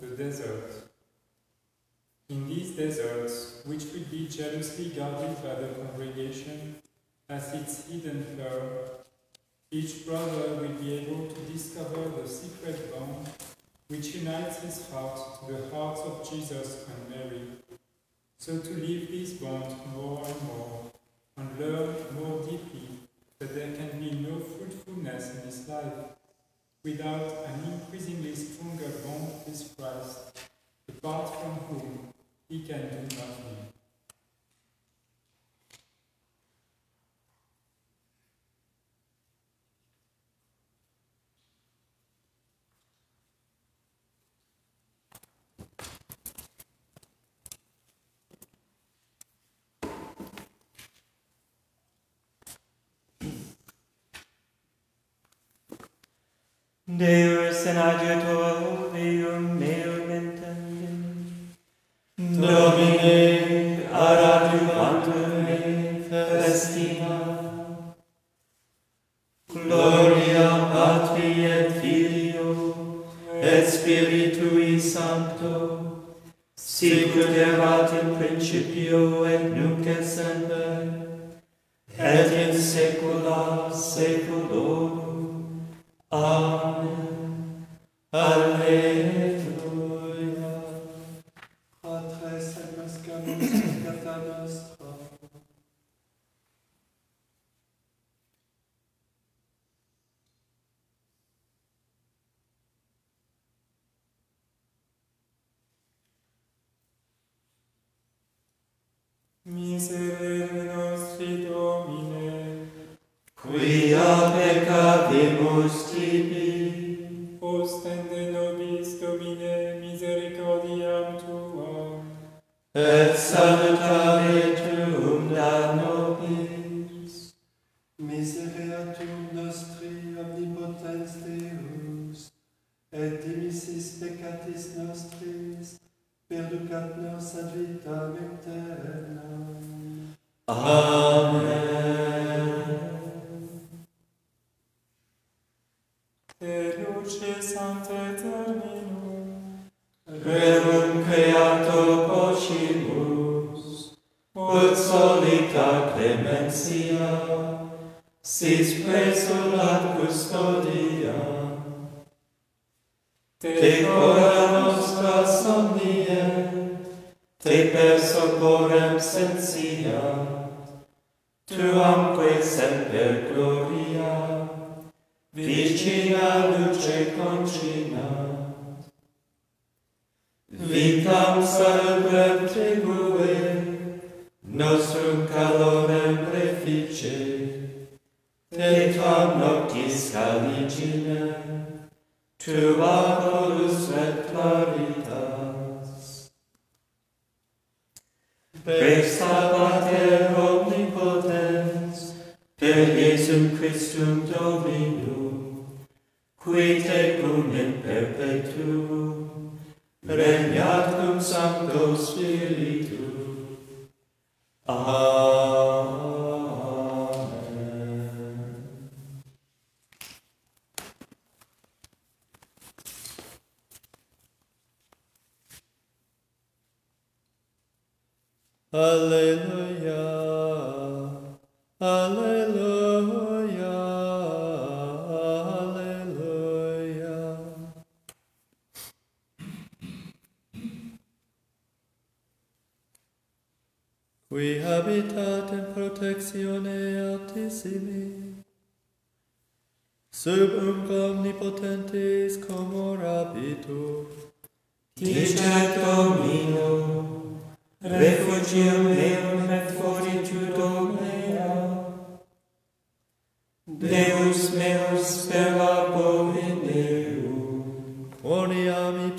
the desert. In these deserts, which will be jealously guarded by the congregation as its hidden pearl, each brother will be able to discover the secret bond which unites his heart to the hearts of Jesus and Mary. So to live this bond more and more and learn more deeply that there can be no fruitfulness in his life without an increasingly stronger bond with Christ, apart from whom he can do nothing. Deus in adiutor meum meum intendem. Domine aradjuvantum me festina. Gloria Patri et Filio et Spiritui Sancto, sicut erat in principio et nunc et semper, et in saecula saeculorum. Amen. Alleluia. Patres et Mascamus et Nostra. Miserere nostri Domine, quia peccavimus tibi, et sancta vetum da nobis. Misereatum nostri omnipotens Deus, et dimissis peccatis nostris, perducat nos ad vitam aeternam. Amen. ut solita clementia, sis presolat custodia, te cora nostra somnie, te per socorrem sensia, tuamque semper gloria, vicina luce concina, vitam salubrem tribus, nostrum calorem refice, te tuam noctis caligine, tua dolus et claritas. Presta Pater omnipotens, per Iesum Christum Dominum, qui tecum in perpetuum, regnat cum Sancto Spirit, Amen. Alleluia.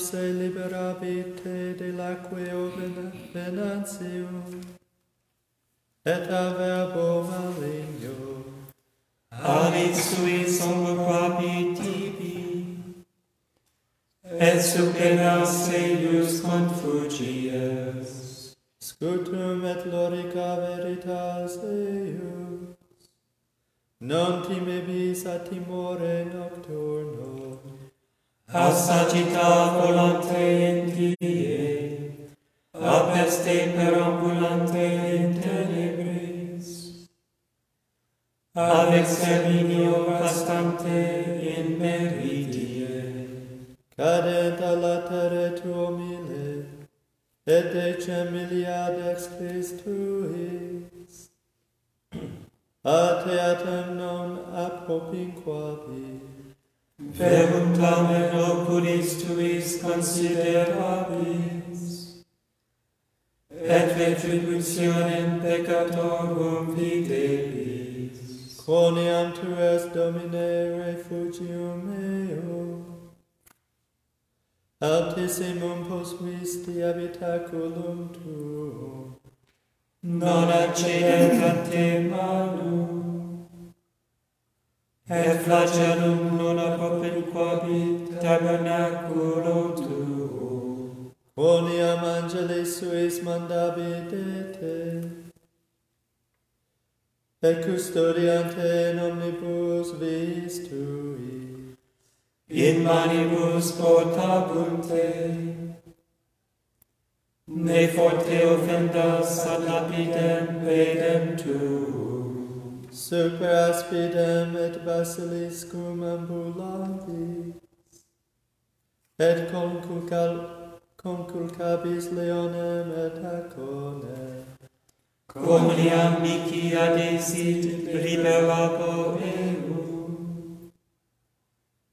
se liberabite de laqueo venatio, et a verbo maligno. Avit sui songo quapi tibi, et supernas eius confugies. Scutum et lorica veritas eius, non timebis a timore nocturno, Assagita volante in tie, apes te perambulante in tenebris. Ad exterminio castante in meridie, cadet a latere tuomine, et ecce miliadex Christuis. Ateatem non apopinquabit, Verum tamen oculis tuis considerabis, et retributionem peccatorum fidelis. Quoniam tu est, Domine, refugium meo, altissimum posuisti habitaculum tuum, non accedet a te manum, et flagellum non appropriquabit tabernaculo tuum. Quoniam angelis suis mandabit et te, et custodiante in omnibus vis tui, in manibus portabunt te, ne forte offendas ad lapidem pedem tuum. Supraspidem et basiliscum ambulantis, et conculcal, conculcabis leonem et aconem, Coniam mici adesit liberaco eum.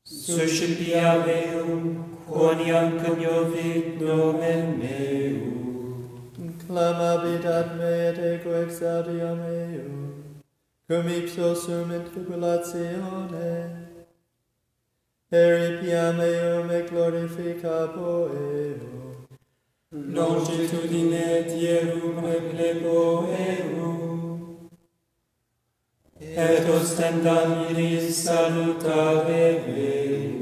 Suscipia meum, quoniam coniovit nomen meum. Clamabit ad me et ego exaudiam eum cum ipso sum in tribulatione, eripiam eum e um glorificabo eum. Longitudine dierum replebo eum, et ostendam iris salutare eum.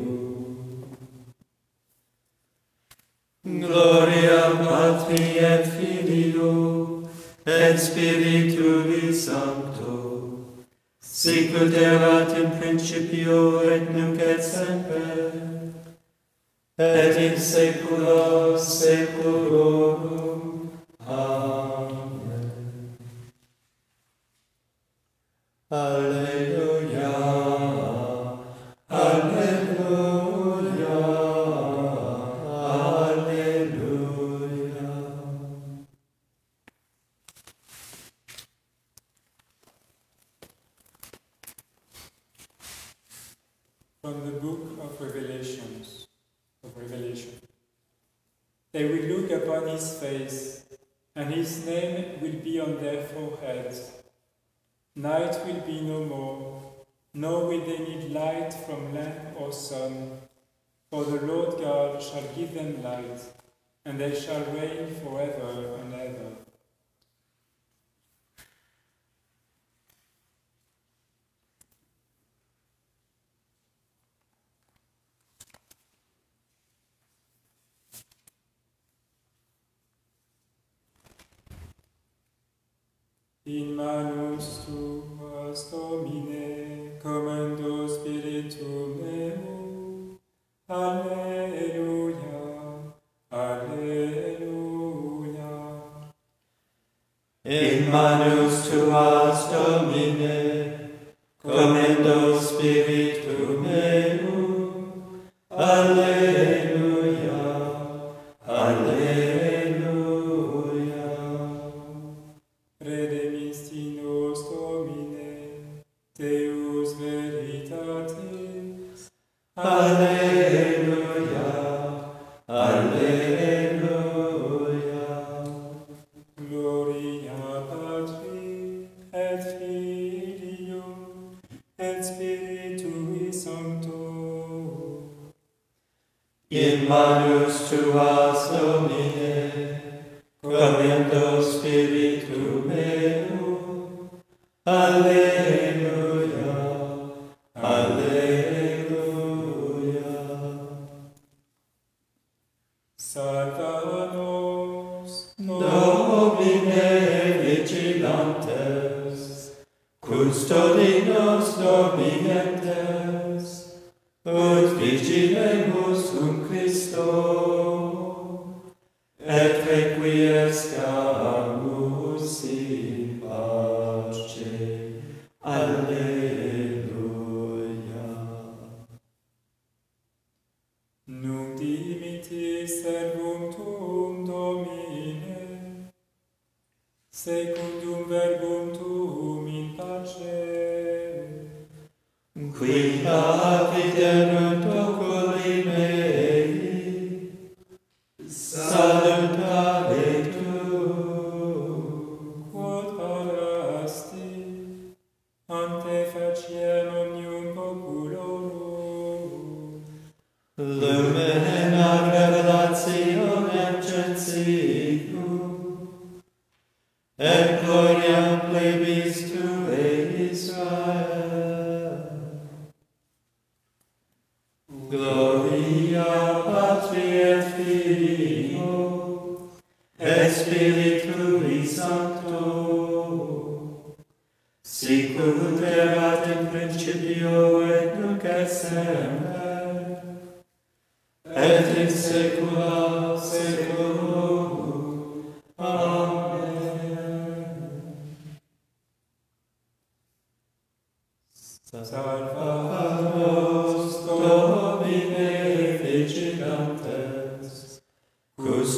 Gloria Patri et Filio, et Spiritui Sancto, sicut erat in principio et nunc et semper et in saecula saeculorum In manus tuas, Domine, commendo spiritum meum. Alleluia, Alleluia. In manus Domino, Alleluia. Nunc dimiti servum tuum, Domine, secundum verbum tuum in pace. Qui habit есть.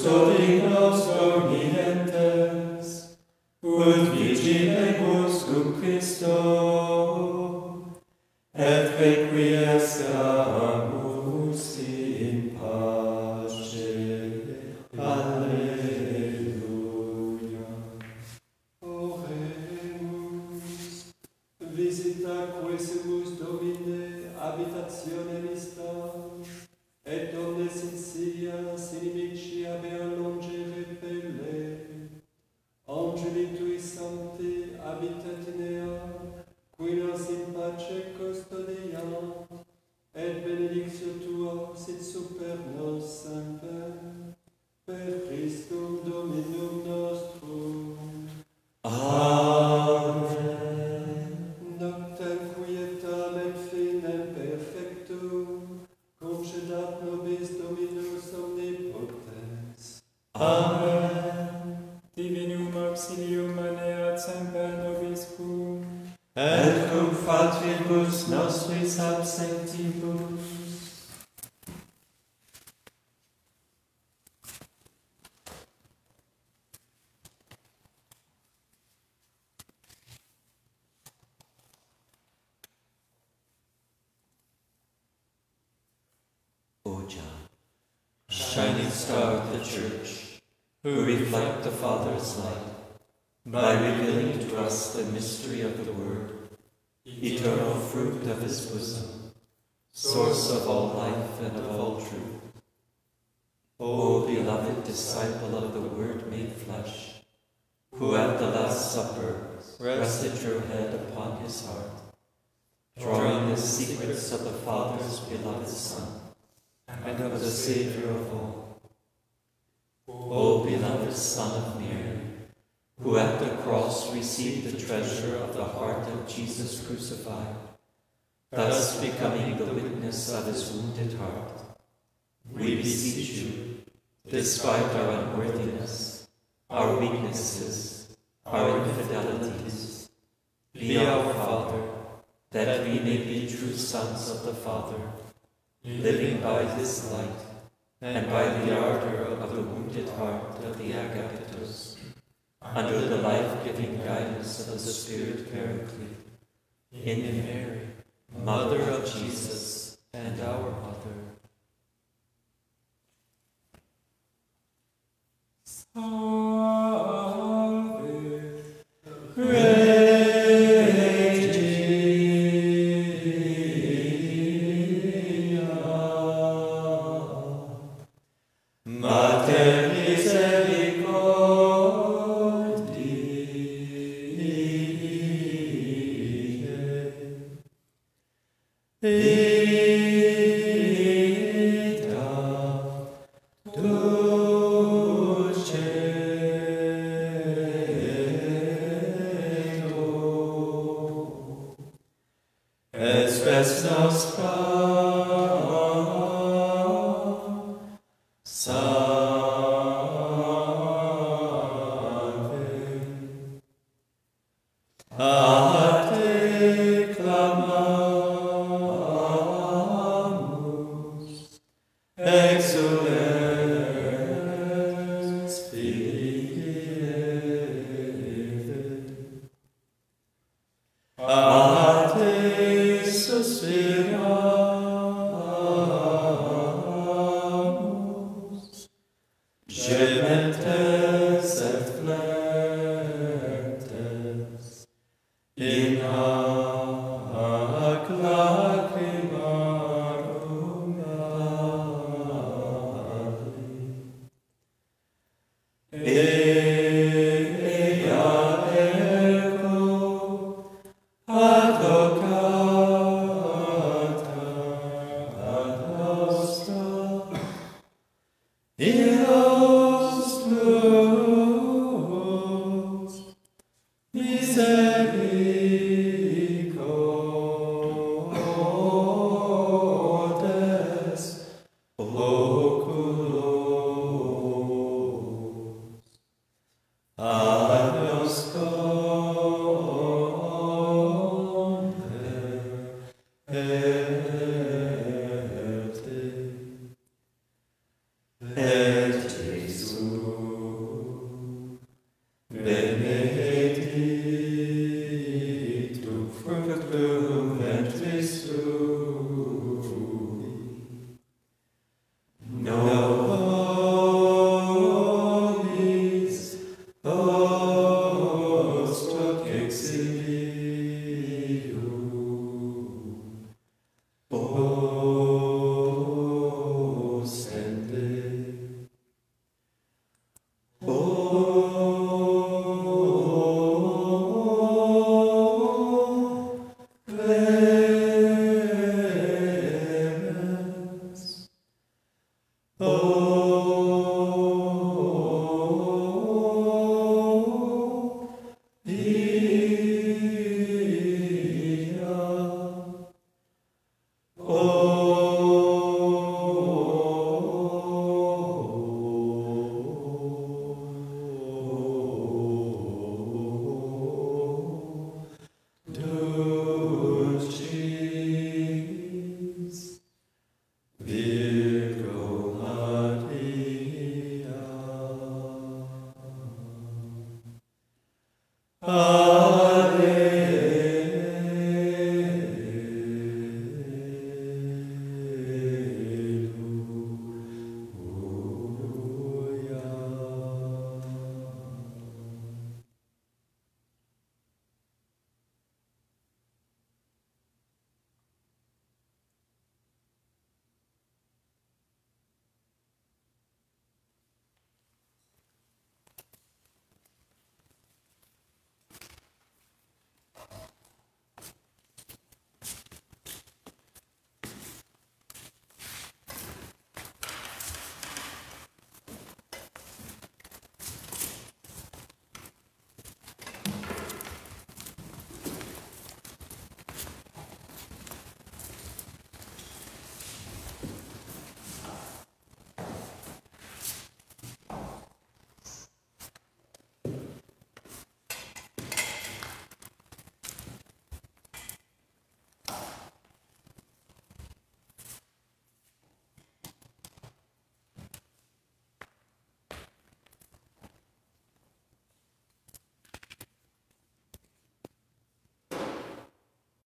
So custoding of star of the church, who reflect the Father's light, by revealing to us the mystery of the Word, eternal fruit of his bosom, source of all life and of all truth. O beloved disciple of the Word made flesh, who at the Last Supper rested your head upon his heart, drawing the secrets of the Father's beloved Son and of the Savior of all. O beloved Son of Mary, who at the cross received the treasure of the heart of Jesus crucified, thus becoming the witness of his wounded heart, we beseech you, despite our unworthiness, our weaknesses, our infidelities, be our Father, that we may be true sons of the Father, living by this light and by the ardor of the wounded heart of the Agapetos, under the life-giving guidance of the Spirit Paraclete, in Mary, Mother of Jesus and our Oh.